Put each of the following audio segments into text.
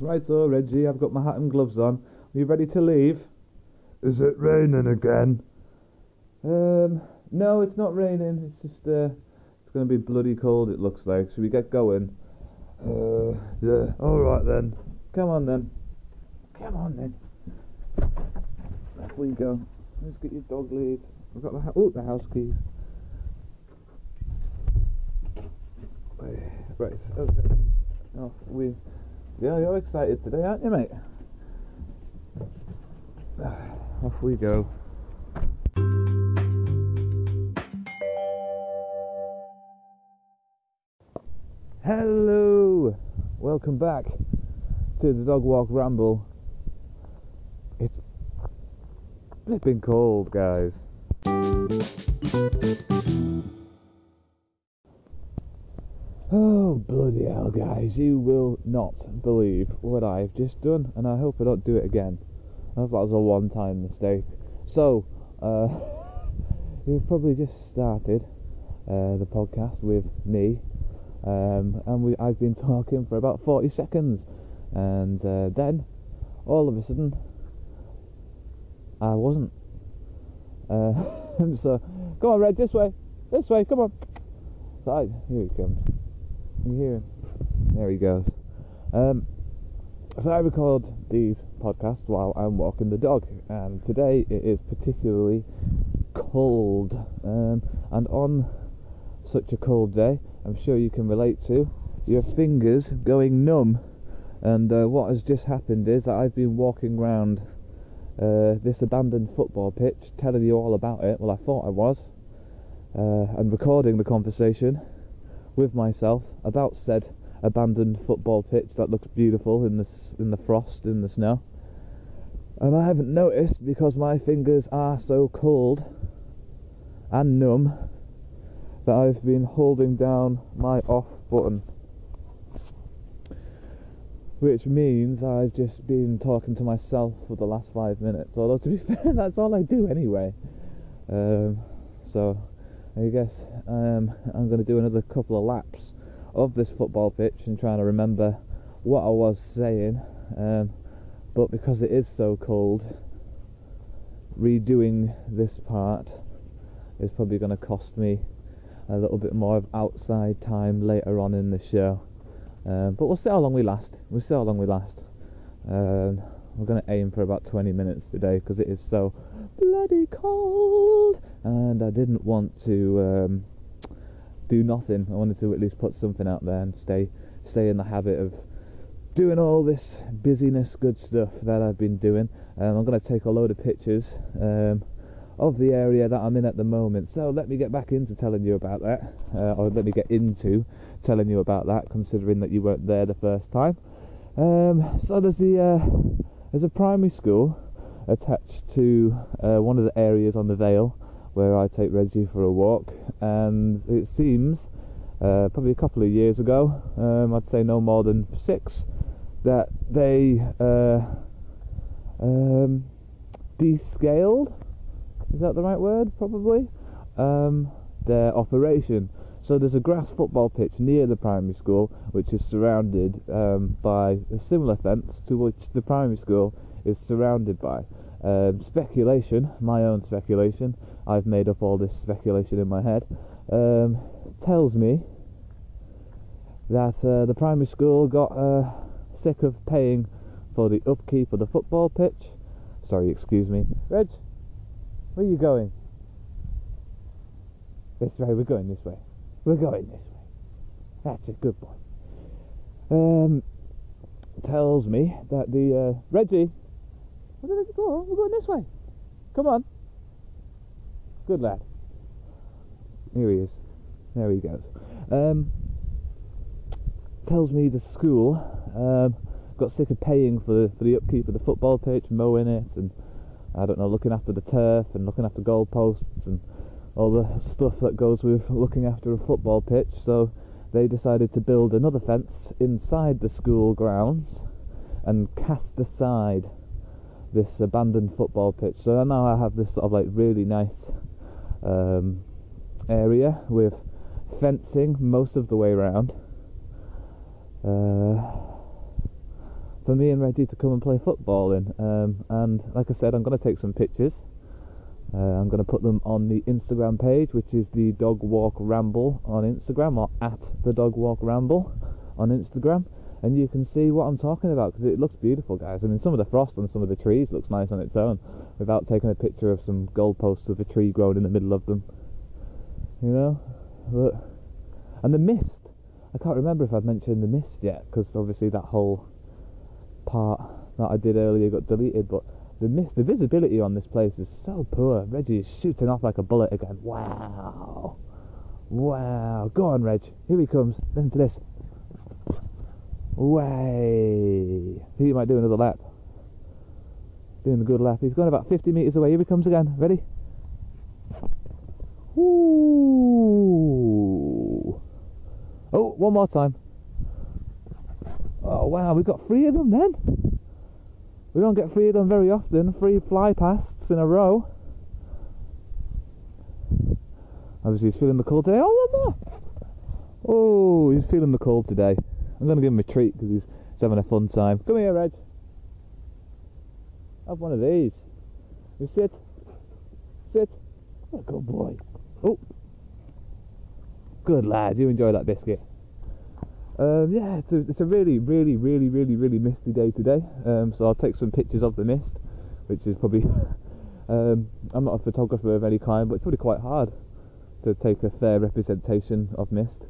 Right, so Reggie, I've got my hat and gloves on. Are you ready to leave? Is it raining again? Um, no, it's not raining. It's just uh, it's going to be bloody cold. It looks like. Should we get going? Uh, yeah. All right then. Come on then. Come on then. Off we go. Let's get your dog lead. We've got the ho- oh the house keys. Right. Okay. Off we. Yeah, you're excited today, aren't you, mate? Off we go. Hello, welcome back to the Dog Walk Ramble. It's flipping cold, guys. Oh, bloody hell, guys. You will not believe what I've just done, and I hope I don't do it again. I hope that was a one time mistake. So, uh, you've probably just started uh, the podcast with me, um, and we, I've been talking for about 40 seconds, and uh, then all of a sudden, I wasn't. Uh, so, come on, Red, this way, this way, come on. I, here he comes. You hear him? There he goes. Um, so I record these podcasts while I'm walking the dog, and today it is particularly cold. Um, and on such a cold day, I'm sure you can relate to your fingers going numb. And uh, what has just happened is that I've been walking around uh, this abandoned football pitch, telling you all about it. Well, I thought I was, uh, and recording the conversation with myself about said abandoned football pitch that looks beautiful in the in the frost in the snow. And I haven't noticed because my fingers are so cold and numb that I've been holding down my off button. Which means I've just been talking to myself for the last five minutes. Although to be fair, that's all I do anyway. Um, so I guess um, I'm going to do another couple of laps of this football pitch and trying to remember what I was saying. Um, but because it is so cold, redoing this part is probably going to cost me a little bit more of outside time later on in the show. Um, but we'll see how long we last. We'll see how long we last. Um, we're going to aim for about 20 minutes today because it is so bloody cold, and I didn't want to um, do nothing. I wanted to at least put something out there and stay stay in the habit of doing all this busyness, good stuff that I've been doing. Um, I'm going to take a load of pictures um, of the area that I'm in at the moment. So let me get back into telling you about that, uh, or let me get into telling you about that, considering that you weren't there the first time. Um, so there's the uh, there's a primary school attached to uh, one of the areas on the Vale where I take Reggie for a walk, and it seems uh, probably a couple of years ago, um, I'd say no more than six, that they uh, um, descaled. Is that the right word? Probably. Um, their operation. So there's a grass football pitch near the primary school, which is surrounded um, by a similar fence to which the primary school is surrounded by. Um, speculation, my own speculation, I've made up all this speculation in my head, um, tells me that uh, the primary school got uh, sick of paying for the upkeep of the football pitch. Sorry, excuse me. Reg, where are you going? This way, we're going this way. We're going this way. That's a good boy. Um, tells me that the uh, Reggie. Where did it go? We're going this way. Come on. Good lad. Here he is. There he goes. Um, tells me the school um, got sick of paying for the, for the upkeep of the football pitch, mowing it, and I don't know, looking after the turf and looking after goalposts and all the stuff that goes with looking after a football pitch. So they decided to build another fence inside the school grounds and cast aside this abandoned football pitch. So now I have this sort of like really nice um, area with fencing most of the way around. Uh, for me and Reggie to come and play football in. Um, and like I said, I'm going to take some pictures. Uh, I'm going to put them on the Instagram page, which is the Dog Walk Ramble on Instagram, or at the Dog Walk Ramble on Instagram, and you can see what I'm talking about because it looks beautiful, guys. I mean, some of the frost on some of the trees looks nice on its own, without taking a picture of some goalposts with a tree growing in the middle of them. You know, but and the mist. I can't remember if I've mentioned the mist yet because obviously that whole part that I did earlier got deleted, but the mist, the visibility on this place is so poor. Reggie is shooting off like a bullet again. Wow. Wow. Go on, Reg. Here he comes. Listen to this. Way. He might do another lap. Doing a good lap. He's going about 50 metres away. Here he comes again. Ready? Ooh. Oh, one more time. Oh, wow. We've got three of them then. We don't get three of them very often. Three fly pasts in a row. Obviously, he's feeling the cold today. Oh, one more. Oh, he's feeling the cold today. I'm going to give him a treat because he's, he's having a fun time. Come here, Reg. Have one of these. You sit. Sit. Oh, good boy. Oh. Good lad. You enjoy that biscuit. Um, yeah, it's a, it's a really, really, really, really, really misty day today. Um, so I'll take some pictures of the mist, which is probably. um, I'm not a photographer of any kind, but it's probably quite hard to take a fair representation of mist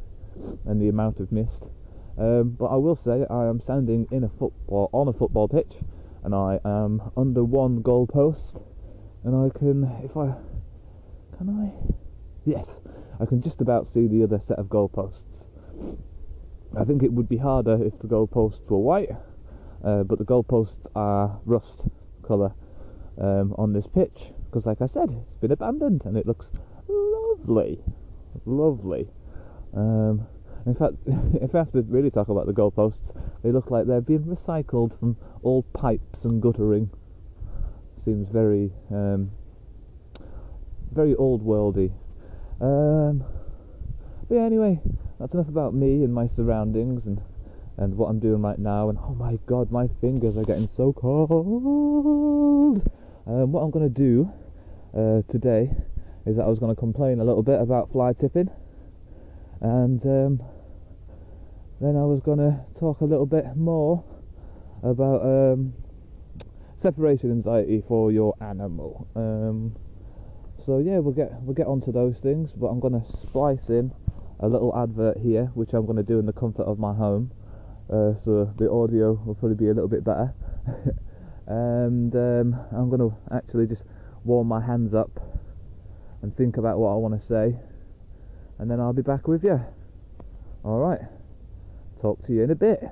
and the amount of mist. Um, but I will say I am standing in a football on a football pitch, and I am under one goal post, and I can, if I, can I? Yes, I can just about see the other set of goalposts. I think it would be harder if the goalposts were white, uh, but the goalposts are rust colour um, on this pitch because, like I said, it's been abandoned and it looks lovely, lovely. Um, in fact, if I have to really talk about the goalposts, they look like they're being recycled from old pipes and guttering. Seems very, um, very old worldy. Um, but yeah, anyway, that's enough about me and my surroundings and and what I'm doing right now. And oh my god, my fingers are getting so cold. Um, what I'm going to do uh, today is that I was going to complain a little bit about fly tipping, and um, then I was going to talk a little bit more about um, separation anxiety for your animal. Um, so yeah, we'll get we'll get onto those things, but I'm going to splice in a little advert here, which I'm going to do in the comfort of my home. Uh, so the audio will probably be a little bit better. and um, I'm going to actually just warm my hands up and think about what I want to say, and then I'll be back with you. All right. Talk to you in a bit.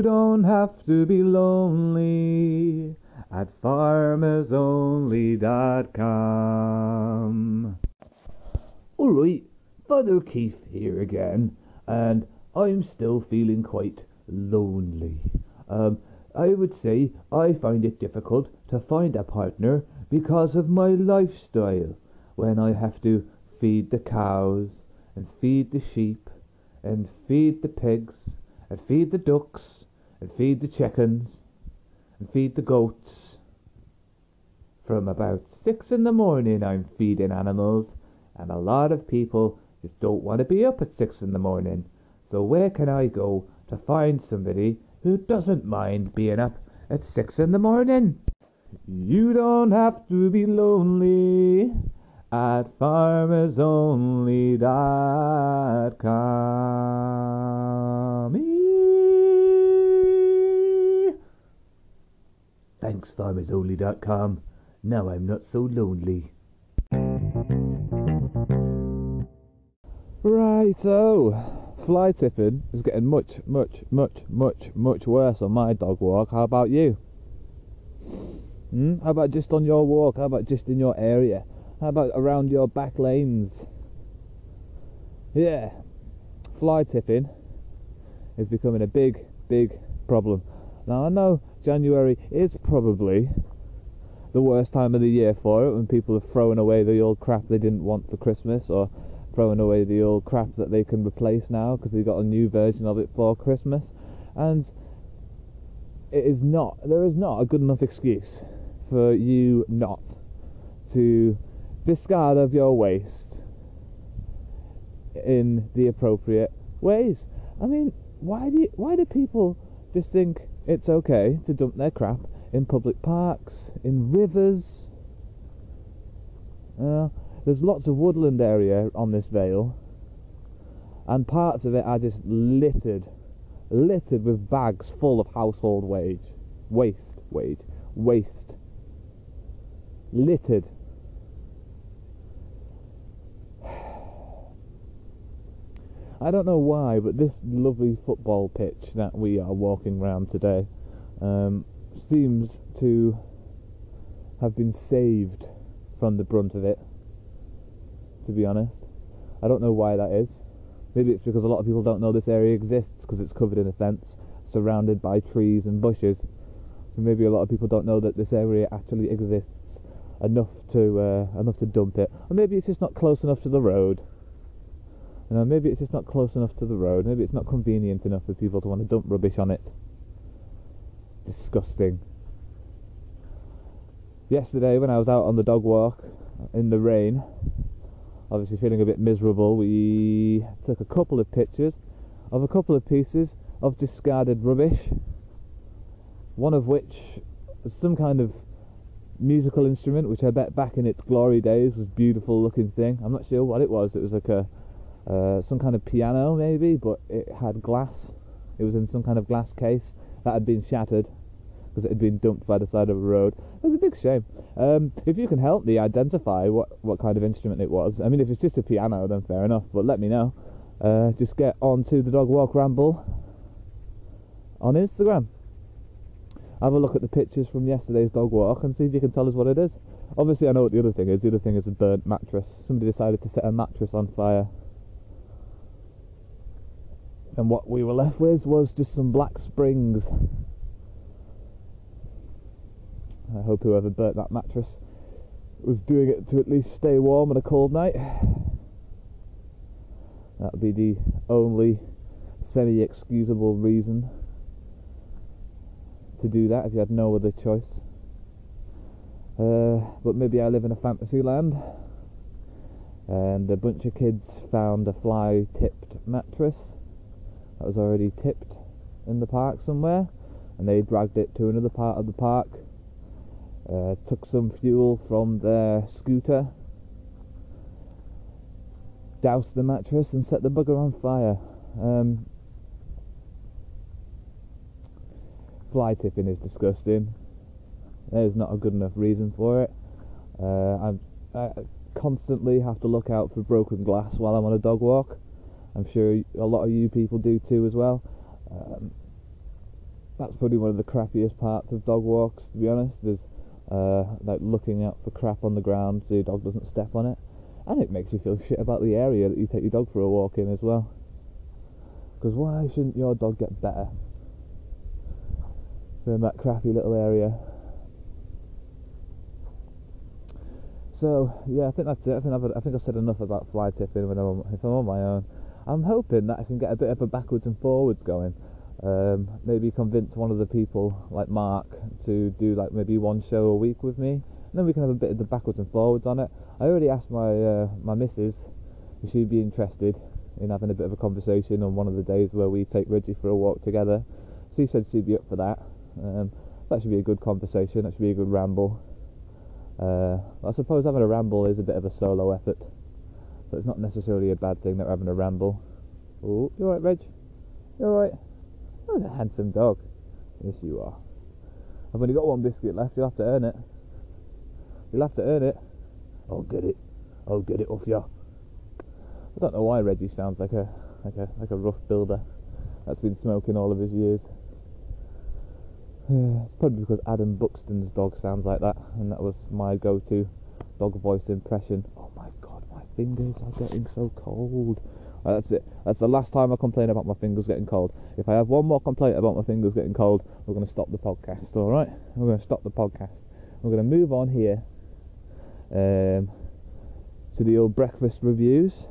You don't have to be lonely at farmersonly.com. Alright, Father Keith here again, and I'm still feeling quite lonely. Um, I would say I find it difficult to find a partner because of my lifestyle when I have to feed the cows and feed the sheep and feed the pigs and feed the ducks and feed the chickens and feed the goats. From about six in the morning, I'm feeding animals, and a lot of people just don't want to be up at six in the morning. So, where can I go to find somebody who doesn't mind being up at six in the morning? You don't have to be lonely at farmersonly.com. Thanks, farmersonly.com. Now I'm not so lonely. Right, so fly tipping is getting much, much, much, much, much worse on my dog walk. How about you? Hmm? How about just on your walk? How about just in your area? How about around your back lanes? Yeah, fly tipping is becoming a big, big problem. Now I know January is probably the worst time of the year for it when people are throwing away the old crap they didn't want for Christmas or throwing away the old crap that they can replace now because they got a new version of it for Christmas. And it is not, there is not a good enough excuse for you not to discard of your waste in the appropriate ways. I mean, why do you, why do people just think it's okay to dump their crap in public parks, in rivers? Uh, there's lots of woodland area on this vale, and parts of it are just littered, littered with bags full of household wage, waste, wage, waste, littered. I don't know why, but this lovely football pitch that we are walking around today um, seems to have been saved from the brunt of it. To be honest, I don't know why that is. Maybe it's because a lot of people don't know this area exists because it's covered in a fence, surrounded by trees and bushes. Maybe a lot of people don't know that this area actually exists enough to uh, enough to dump it, or maybe it's just not close enough to the road. You know, maybe it's just not close enough to the road. Maybe it's not convenient enough for people to want to dump rubbish on it. It's disgusting. Yesterday, when I was out on the dog walk in the rain, obviously feeling a bit miserable, we took a couple of pictures of a couple of pieces of discarded rubbish. One of which was some kind of musical instrument, which I bet back in its glory days was a beautiful looking thing. I'm not sure what it was. It was like a uh, some kind of piano maybe, but it had glass. It was in some kind of glass case that had been shattered because it had been dumped by the side of a road. It was a big shame. Um, if you can help me identify what, what kind of instrument it was, I mean, if it's just a piano, then fair enough, but let me know. Uh, just get on to the Dog Walk Ramble on Instagram. Have a look at the pictures from yesterday's dog walk and see if you can tell us what it is. Obviously, I know what the other thing is. The other thing is a burnt mattress. Somebody decided to set a mattress on fire and what we were left with was just some black springs. I hope whoever burnt that mattress was doing it to at least stay warm on a cold night. That would be the only semi excusable reason to do that if you had no other choice. Uh, but maybe I live in a fantasy land and a bunch of kids found a fly tipped mattress that was already tipped in the park somewhere, and they dragged it to another part of the park. Uh, took some fuel from their scooter, doused the mattress, and set the bugger on fire. Um, fly tipping is disgusting. There's not a good enough reason for it. Uh, i constantly have to look out for broken glass while I'm on a dog walk. I'm sure a lot of you people do too as well. Um, that's probably one of the crappiest parts of dog walks, to be honest. Is uh, like looking out for crap on the ground so your dog doesn't step on it, and it makes you feel shit about the area that you take your dog for a walk in as well. Because why shouldn't your dog get better than that crappy little area? So yeah, I think that's it. I think I've I think I've said enough about fly tipping when I'm if I'm on my own. I'm hoping that I can get a bit of a backwards and forwards going. Um, maybe convince one of the people like Mark to do like maybe one show a week with me, and then we can have a bit of the backwards and forwards on it. I already asked my uh, my missus if she'd be interested in having a bit of a conversation on one of the days where we take Reggie for a walk together. She said she'd be up for that. Um, that should be a good conversation. That should be a good ramble. Uh, I suppose having a ramble is a bit of a solo effort. So it's not necessarily a bad thing that we're having a ramble. Oh, you alright, Reg? You alright? That was a handsome dog. Yes, you are. I've only got one biscuit left. You'll have to earn it. You'll have to earn it. I'll get it. I'll get it off you. I don't know why Reggie sounds like a like a like a rough builder that's been smoking all of his years. it's probably because Adam Buxton's dog sounds like that, and that was my go-to dog voice impression. Oh my fingers are getting so cold. Right, that's it. That's the last time I complain about my fingers getting cold. If I have one more complaint about my fingers getting cold, we're going to stop the podcast. All right, we're going to stop the podcast. we're going to move on here um, to the old breakfast reviews.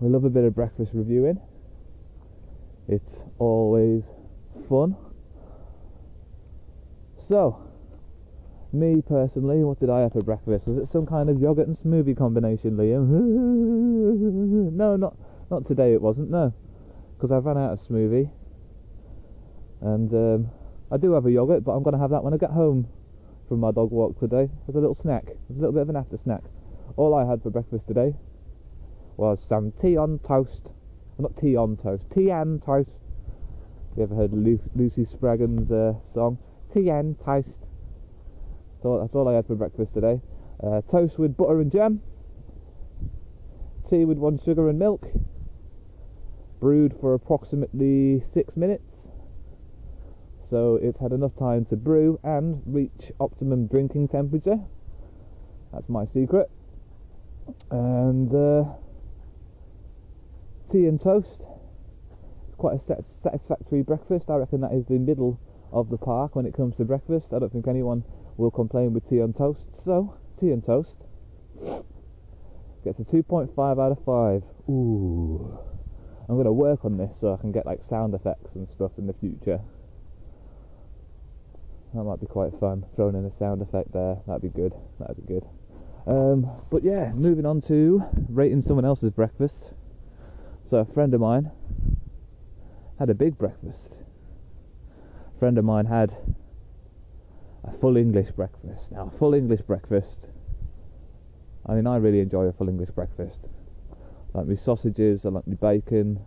We love a bit of breakfast reviewing. It's always fun. So, me personally, what did I have for breakfast? Was it some kind of yogurt and smoothie combination, Liam? no, not not today. It wasn't. No, because I've run out of smoothie, and um, I do have a yogurt, but I'm going to have that when I get home from my dog walk today as a little snack, as a little bit of an after snack. All I had for breakfast today was some tea on toast. Not tea on toast, tea and toast. You ever heard Lu- Lucy Spraggan's uh, song? Tea and toast. So that's all I had for breakfast today. Uh, toast with butter and jam. Tea with one sugar and milk. Brewed for approximately six minutes. So it's had enough time to brew and reach optimum drinking temperature. That's my secret. And uh, tea and toast. Quite a sat- satisfactory breakfast. I reckon that is the middle of the park when it comes to breakfast. I don't think anyone will complain with tea and toast. So, tea and toast gets a 2.5 out of 5. Ooh. I'm going to work on this so I can get like sound effects and stuff in the future. That might be quite fun. Throwing in a sound effect there. That'd be good. That'd be good. Um, but yeah, moving on to rating someone else's breakfast. So a friend of mine had a big breakfast. A friend of mine had a full English breakfast. Now, a full English breakfast. I mean, I really enjoy a full English breakfast. I like me sausages, I like me bacon,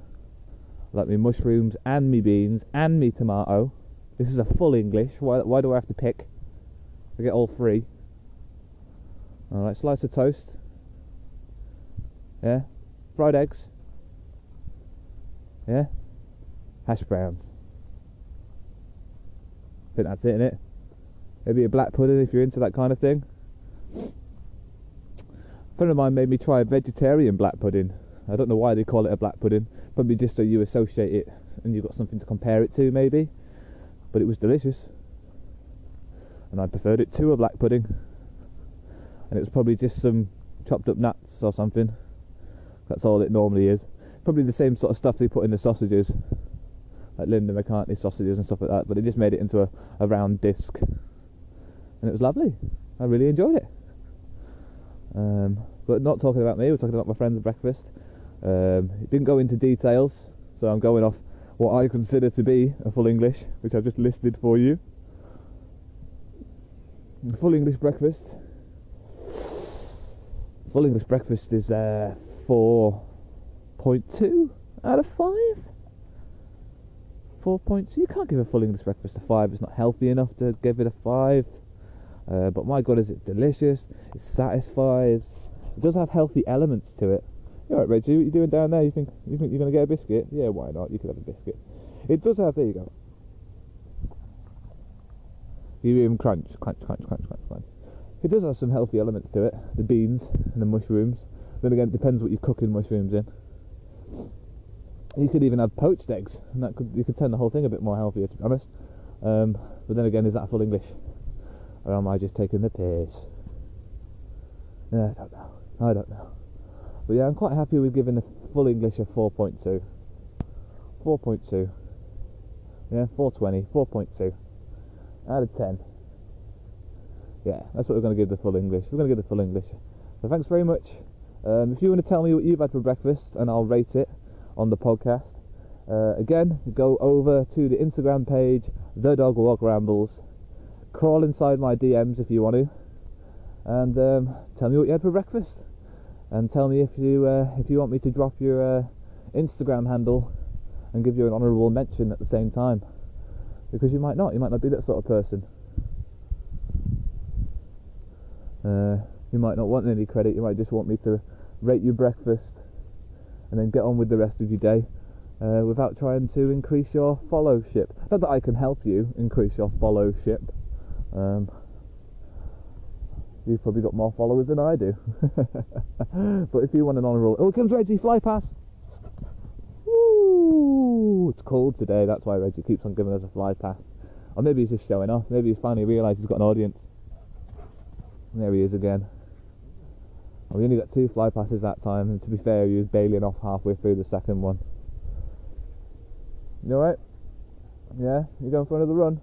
I like me mushrooms and me beans and me tomato. This is a full English. Why, why do I have to pick? I get all three. Alright, slice of toast. Yeah. Fried eggs. Yeah. Hash browns. I think that's it, innit? Maybe a black pudding if you're into that kind of thing. A friend of mine made me try a vegetarian black pudding. I don't know why they call it a black pudding. Probably just so you associate it and you've got something to compare it to, maybe. But it was delicious. And I preferred it to a black pudding. And it was probably just some chopped up nuts or something. That's all it normally is. Probably the same sort of stuff they put in the sausages. Like Linda McCartney sausages and stuff like that. But they just made it into a, a round disc. And it was lovely. I really enjoyed it. Um, but not talking about me, we're talking about my friend's breakfast. Um, it didn't go into details, so I'm going off what I consider to be a full English, which I've just listed for you. Full English breakfast. Full English breakfast is uh, 4.2 out of 5. 4.2. You can't give a full English breakfast a 5. It's not healthy enough to give it a 5. Uh, but my god, is it delicious? It satisfies. It does have healthy elements to it. You alright, Reggie? What you doing down there? You think you think you're gonna get a biscuit? Yeah, why not? You could have a biscuit. It does have. There you go. You him crunch, crunch, crunch, crunch, crunch, crunch. It does have some healthy elements to it. The beans and the mushrooms. Then again, it depends what you're cooking mushrooms in. You could even have poached eggs, and that could you could turn the whole thing a bit more healthier, to be honest. Um, but then again, is that full English? Or am I just taking the piss? Yeah, I don't know. I don't know. But yeah, I'm quite happy with giving the full English a 4.2. 4.2. Yeah, 420, 4.2. Out of 10. Yeah, that's what we're going to give the full English. We're going to give the full English. So thanks very much. Um, if you want to tell me what you've had for breakfast, and I'll rate it on the podcast. Uh, again, go over to the Instagram page, The Dog Walk Rambles. Crawl inside my DMs if you want to, and um, tell me what you had for breakfast. And tell me if you uh, if you want me to drop your uh, Instagram handle and give you an honourable mention at the same time, because you might not. You might not be that sort of person. Uh, you might not want any credit. You might just want me to rate your breakfast and then get on with the rest of your day uh, without trying to increase your followship. Not that I can help you increase your followship. Um, you've probably got more followers than I do. but if you want an honourable, oh, it comes Reggie, fly pass. Woo! It's cold today. That's why Reggie keeps on giving us a fly pass Or maybe he's just showing off. Maybe he's finally realised he's got an audience. And there he is again. We only got two fly passes that time, and to be fair, he was bailing off halfway through the second one. You alright? Yeah? You going for another run?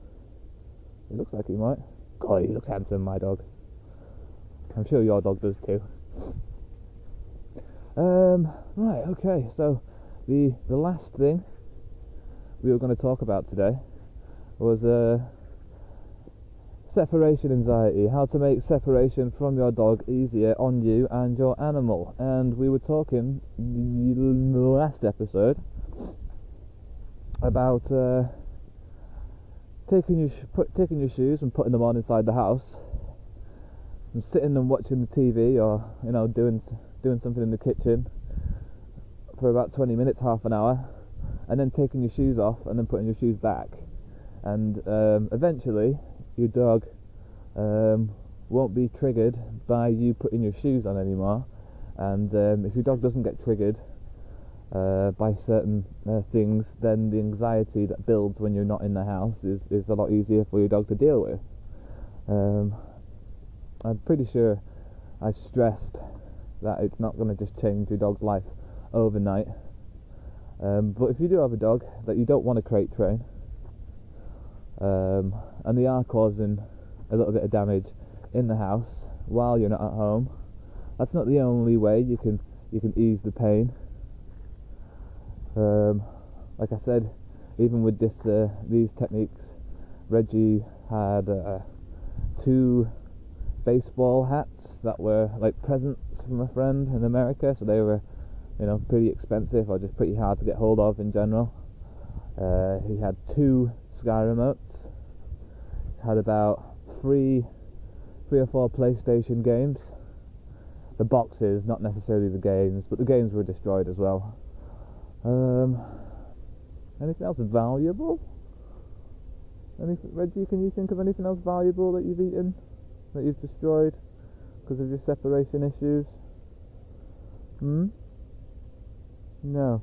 He looks like he might. God, he looks handsome, my dog. I'm sure your dog does too. Um, right, okay, so the the last thing we were going to talk about today was uh, separation anxiety, how to make separation from your dog easier on you and your animal. And we were talking in the last episode about uh, taking your put, taking your shoes and putting them on inside the house and sitting and watching the TV or you know doing doing something in the kitchen for about 20 minutes, half an hour, and then taking your shoes off and then putting your shoes back. And um, eventually, your dog um, won't be triggered by you putting your shoes on anymore. And um, if your dog doesn't get triggered uh, by certain uh, things, then the anxiety that builds when you're not in the house is, is a lot easier for your dog to deal with. Um, I'm pretty sure I stressed that it's not going to just change your dog's life overnight. Um, but if you do have a dog that you don't want to crate train, um, and they are causing a little bit of damage in the house while you're not at home, that's not the only way you can you can ease the pain. Um, like I said, even with this uh, these techniques, Reggie had uh, two baseball hats that were like presents from a friend in America, so they were, you know, pretty expensive or just pretty hard to get hold of in general. Uh, he had two Sky remotes. Had about three, three or four PlayStation games. The boxes, not necessarily the games, but the games were destroyed as well. Um, anything else valuable? Anything, Reggie, can you think of anything else valuable that you've eaten? that you've destroyed because of your separation issues? Hmm? No.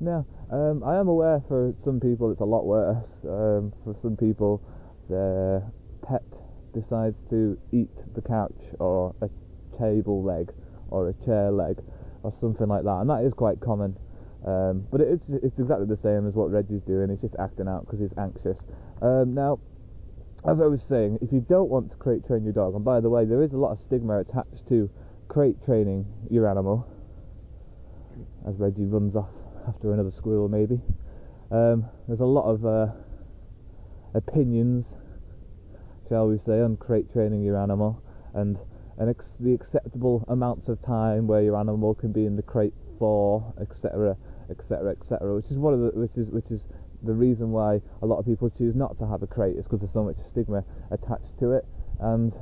No. Um, I am aware for some people it's a lot worse. Um, for some people, their pet decides to eat the couch or a table leg or a chair leg or something like that, and that is quite common. Um, but it's it's exactly the same as what Reggie's doing. He's just acting out because he's anxious. Um, now, as I was saying, if you don't want to crate train your dog, and by the way, there is a lot of stigma attached to crate training your animal, as Reggie runs off after another squirrel, maybe. Um, there's a lot of uh, opinions, shall we say, on crate training your animal, and and ex- the acceptable amounts of time where your animal can be in the crate for, etc., etc., etc., which is one of the which is which is the reason why a lot of people choose not to have a crate is because there's so much stigma attached to it, and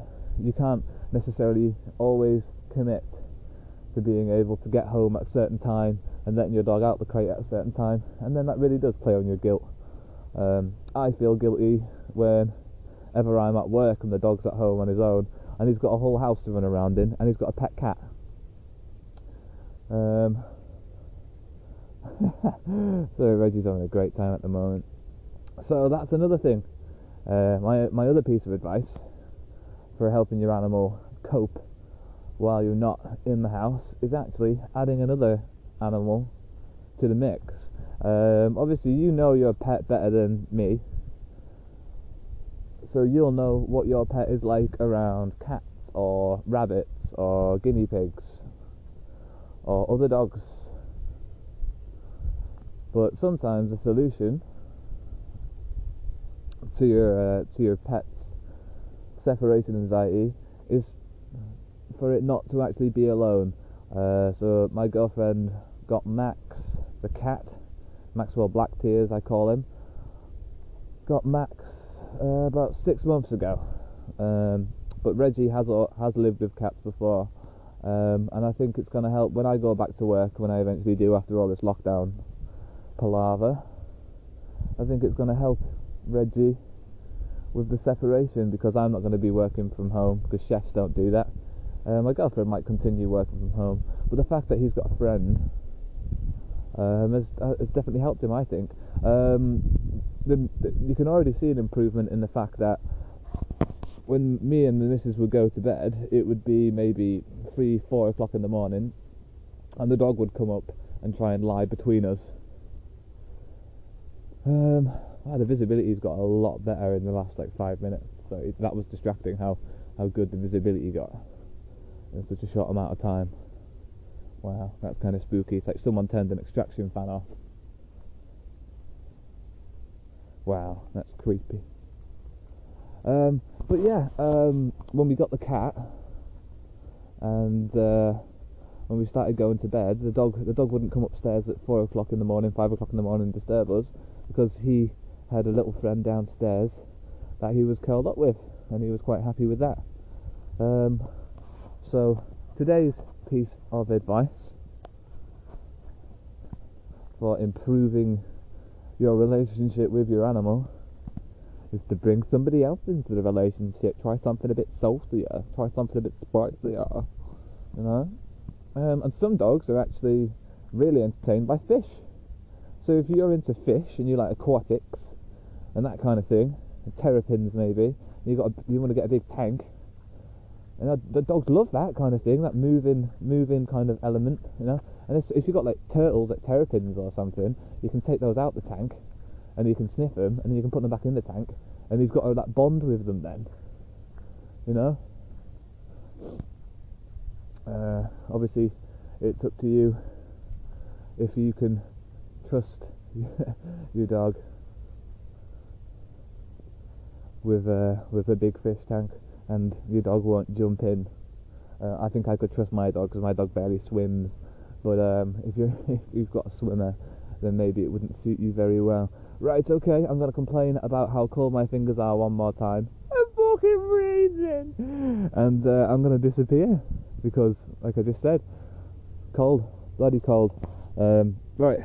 you can't necessarily always commit to being able to get home at a certain time and letting your dog out the crate at a certain time, and then that really does play on your guilt. Um, I feel guilty whenever I'm at work and the dog's at home on his own, and he's got a whole house to run around in, and he's got a pet cat. Um, so Reggie's having a great time at the moment. So that's another thing. Uh, my my other piece of advice for helping your animal cope while you're not in the house is actually adding another animal to the mix. Um, obviously, you know your pet better than me, so you'll know what your pet is like around cats or rabbits or guinea pigs or other dogs but sometimes the solution to your uh, to your pet's separation anxiety is for it not to actually be alone. Uh, so my girlfriend got Max, the cat, Maxwell Black Tears, I call him. Got Max uh, about six months ago, um, but Reggie has has lived with cats before, um, and I think it's going to help when I go back to work when I eventually do after all this lockdown palaver. I think it's going to help Reggie with the separation because I'm not going to be working from home because chefs don't do that. Uh, my girlfriend might continue working from home, but the fact that he's got a friend um, has, uh, has definitely helped him. I think um, the, the, you can already see an improvement in the fact that when me and the missus would go to bed, it would be maybe three, four o'clock in the morning, and the dog would come up and try and lie between us. Um, wow, the visibility's got a lot better in the last like five minutes, so it, that was distracting how how good the visibility got in such a short amount of time. Wow, that's kind of spooky. It's like someone turned an extraction fan off. Wow, that's creepy. Um, but yeah, um, when we got the cat and uh, when we started going to bed, the dog the dog wouldn't come upstairs at four o'clock in the morning, five o'clock in the morning, and disturb us because he had a little friend downstairs that he was curled up with, and he was quite happy with that. Um, so today's piece of advice for improving your relationship with your animal is to bring somebody else into the relationship. Try something a bit saltier. Try something a bit spicier. You know? Um, and some dogs are actually really entertained by fish. So if you're into fish and you like aquatics and that kind of thing, terrapins maybe, you got a, you want to get a big tank and the dogs love that kind of thing, that moving, moving kind of element, you know. And if you've got like turtles, like terrapins or something, you can take those out the tank, and you can sniff them, and then you can put them back in the tank, and he's got a like bond with them then, you know. Uh, obviously, it's up to you if you can trust your dog with uh, with a big fish tank and your dog won't jump in. Uh, I think I could trust my dog because my dog barely swims. But um, if you if you've got a swimmer, then maybe it wouldn't suit you very well. Right, okay. I'm gonna complain about how cold my fingers are one more time. I'm fucking freezing, and uh, I'm gonna disappear because, like I just said, cold, bloody cold. Um, right,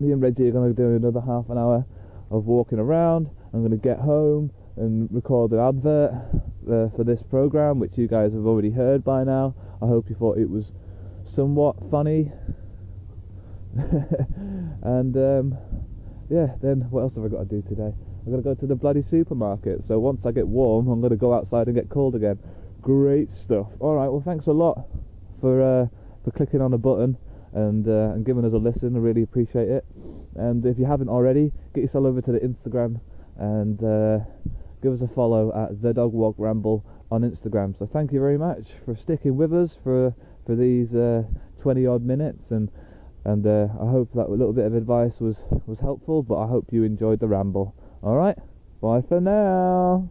me and Reggie are gonna do another half an hour of walking around. I'm gonna get home and record an advert uh, for this program, which you guys have already heard by now. I hope you thought it was somewhat funny. and um, yeah, then what else have I got to do today? I'm gonna go to the bloody supermarket. So once I get warm, I'm gonna go outside and get cold again. Great stuff. All right. Well, thanks a lot for uh, for clicking on the button and uh, and giving us a listen. I really appreciate it. And if you haven't already, get yourself over to the Instagram and uh, give us a follow at the Dog Walk Ramble on Instagram. So thank you very much for sticking with us for for these uh, 20 odd minutes, and and uh, I hope that a little bit of advice was was helpful. But I hope you enjoyed the ramble. All right, bye for now.